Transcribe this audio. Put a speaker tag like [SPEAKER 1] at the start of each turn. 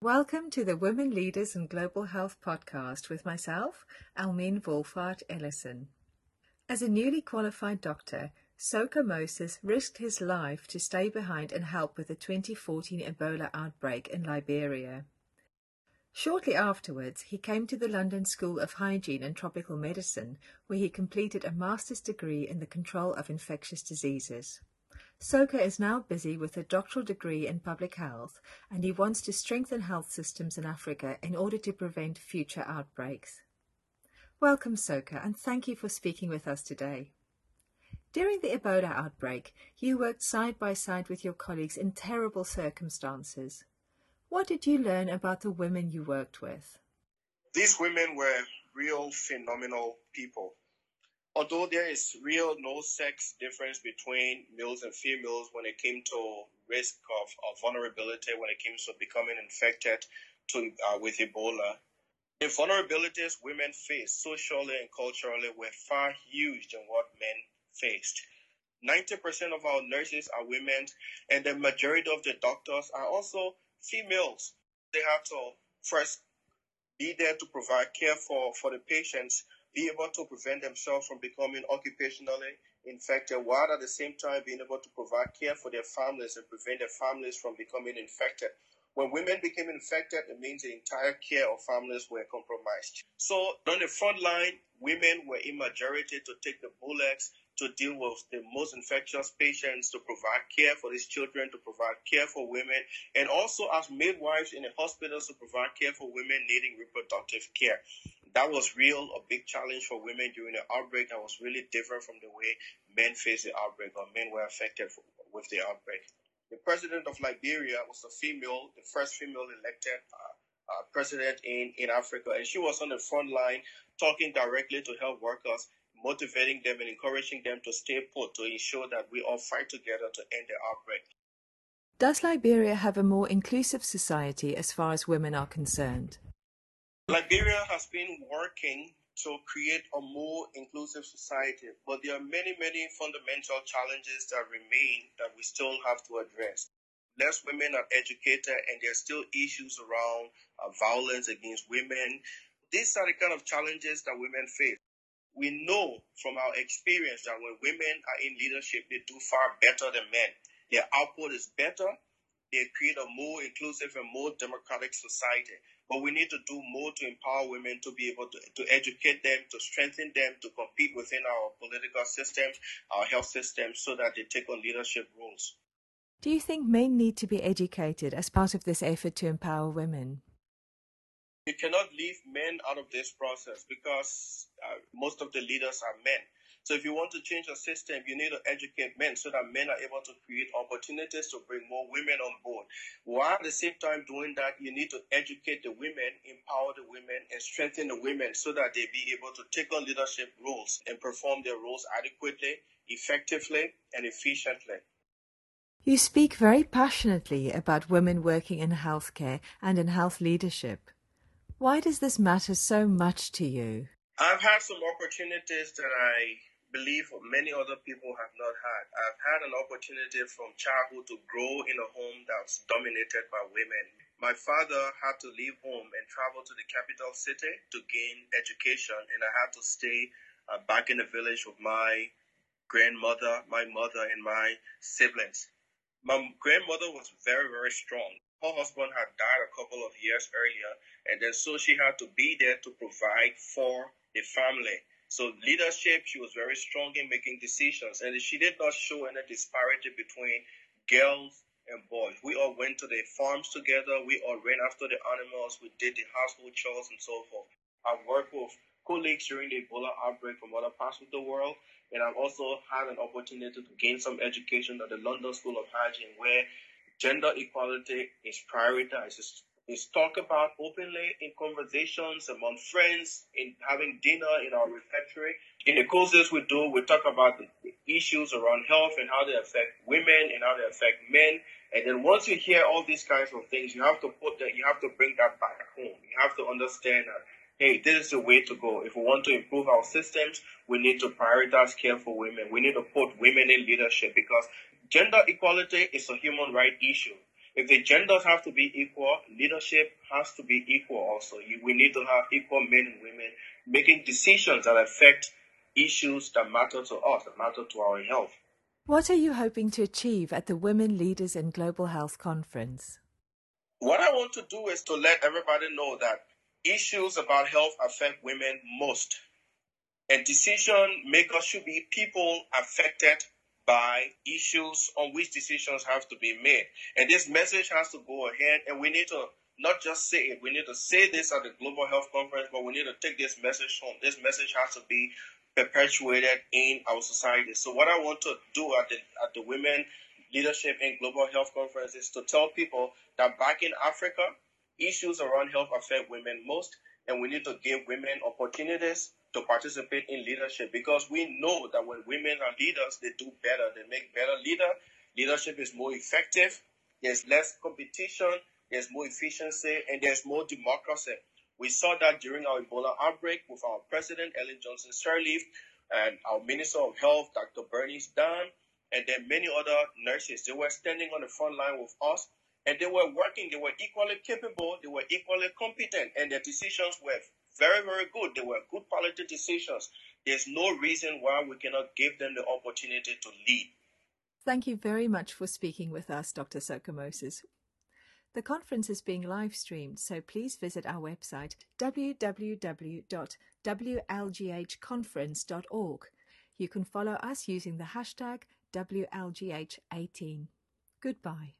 [SPEAKER 1] Welcome to the Women Leaders in Global Health podcast with myself, Elmien Wolvaardt Ellison. As a newly qualified doctor, Soka Moses risked his life to stay behind and help with the 2014 Ebola outbreak in Liberia. Shortly afterwards, he came to the London School of Hygiene and Tropical Medicine, where he completed a master's degree in the control of infectious diseases. Soka is now busy with a doctoral degree in public health, and he wants to strengthen health systems in Africa in order to prevent future outbreaks. Welcome, Soka, and thank you for speaking with us today. During the Ebola outbreak, you worked side by side with your colleagues in terrible circumstances. What did you learn about the women you worked with?
[SPEAKER 2] These women were real phenomenal people although there is real no sex difference between males and females when it came to risk of, of vulnerability when it came to becoming infected to, uh, with Ebola, the vulnerabilities women face socially and culturally were far huge than what men faced. 90% of our nurses are women, and the majority of the doctors are also females. They have to first be there to provide care for, for the patients, be able to prevent themselves from becoming occupationally infected, while at the same time being able to provide care for their families and prevent their families from becoming infected. When women became infected, it means the entire care of families were compromised. So on the front line, women were in majority to take the bullets to deal with the most infectious patients, to provide care for these children, to provide care for women, and also as midwives in the hospitals to provide care for women needing reproductive care that was real a big challenge for women during the outbreak that was really different from the way men faced the outbreak or men were affected with the outbreak. The president of Liberia was a female, the first female elected uh, uh, president in, in Africa, and she was on the front line talking directly to health workers, motivating them and encouraging them to stay put to ensure that we all fight together to end the outbreak.
[SPEAKER 1] Does Liberia have a more inclusive society as far as women are concerned?
[SPEAKER 2] Liberia has been working to create a more inclusive society, but there are many, many fundamental challenges that remain that we still have to address. Less women are educated, and there are still issues around uh, violence against women. These are the kind of challenges that women face. We know from our experience that when women are in leadership, they do far better than men. Their output is better, they create a more inclusive and more democratic society. But we need to do more to empower women to be able to, to educate them, to strengthen them, to compete within our political systems, our health systems, so that they take on leadership roles.
[SPEAKER 1] Do you think men need to be educated as part of this effort to empower women?
[SPEAKER 2] You cannot leave men out of this process because uh, most of the leaders are men. So if you want to change the system, you need to educate men so that men are able to create opportunities to bring more women on board. While at the same time doing that, you need to educate the women, empower the women, and strengthen the women so that they be able to take on leadership roles and perform their roles adequately, effectively, and efficiently.
[SPEAKER 1] You speak very passionately about women working in healthcare and in health leadership. Why does this matter so much to you?
[SPEAKER 2] I've had some opportunities that I believe many other people have not had. I've had an opportunity from childhood to grow in a home that's dominated by women. My father had to leave home and travel to the capital city to gain education, and I had to stay uh, back in the village with my grandmother, my mother, and my siblings. My grandmother was very, very strong. Her husband had died a couple of years earlier, and then so she had to be there to provide for the family. So leadership, she was very strong in making decisions, and she did not show any disparity between girls and boys. We all went to the farms together. We all ran after the animals. We did the household chores and so forth. I've worked with colleagues during the Ebola outbreak from other parts of the world, and I've also had an opportunity to gain some education at the London School of Hygiene, where gender equality is prioritized is talk about openly in conversations among friends, in having dinner in our refectory. In the courses we do, we talk about the issues around health and how they affect women and how they affect men. And then once you hear all these kinds of things, you have to put that, you have to bring that back home. You have to understand that, hey, this is the way to go. If we want to improve our systems, we need to prioritize care for women. We need to put women in leadership because gender equality is a human right issue if the genders have to be equal, leadership has to be equal also. We need to have equal men and women making decisions that affect issues that matter to us, that matter to our health.
[SPEAKER 1] What are you hoping to achieve at the Women Leaders in Global Health Conference?
[SPEAKER 2] What I want to do is to let everybody know that issues about health affect women most. And decision makers should be people affected by issues on which decisions have to be made. And this message has to go ahead, and we need to not just say it, we need to say this at the Global Health Conference, but we need to take this message home. This message has to be perpetuated in our society. So, what I want to do at the, at the Women Leadership in Global Health Conference is to tell people that back in Africa, issues around health affect women most, and we need to give women opportunities to participate in leadership because we know that when women are leaders, they do better. They make better leader. Leadership is more effective. There's less competition. There's more efficiency and there's more democracy. We saw that during our Ebola outbreak with our president, Ellen Johnson Sirleaf, and our Minister of Health, Dr. Bernice Dahn, and then many other nurses. They were standing on the front line with us and they were working. They were equally capable. They were equally competent and their decisions were very, very good. They were good quality decisions. There's no reason why we cannot give them the opportunity to lead.
[SPEAKER 1] Thank you very much for speaking with us, Dr. Soka Moses. The conference is being live streamed, so please visit our website www.wlghconference.org. You can follow us using the hashtag WLGH18. Goodbye.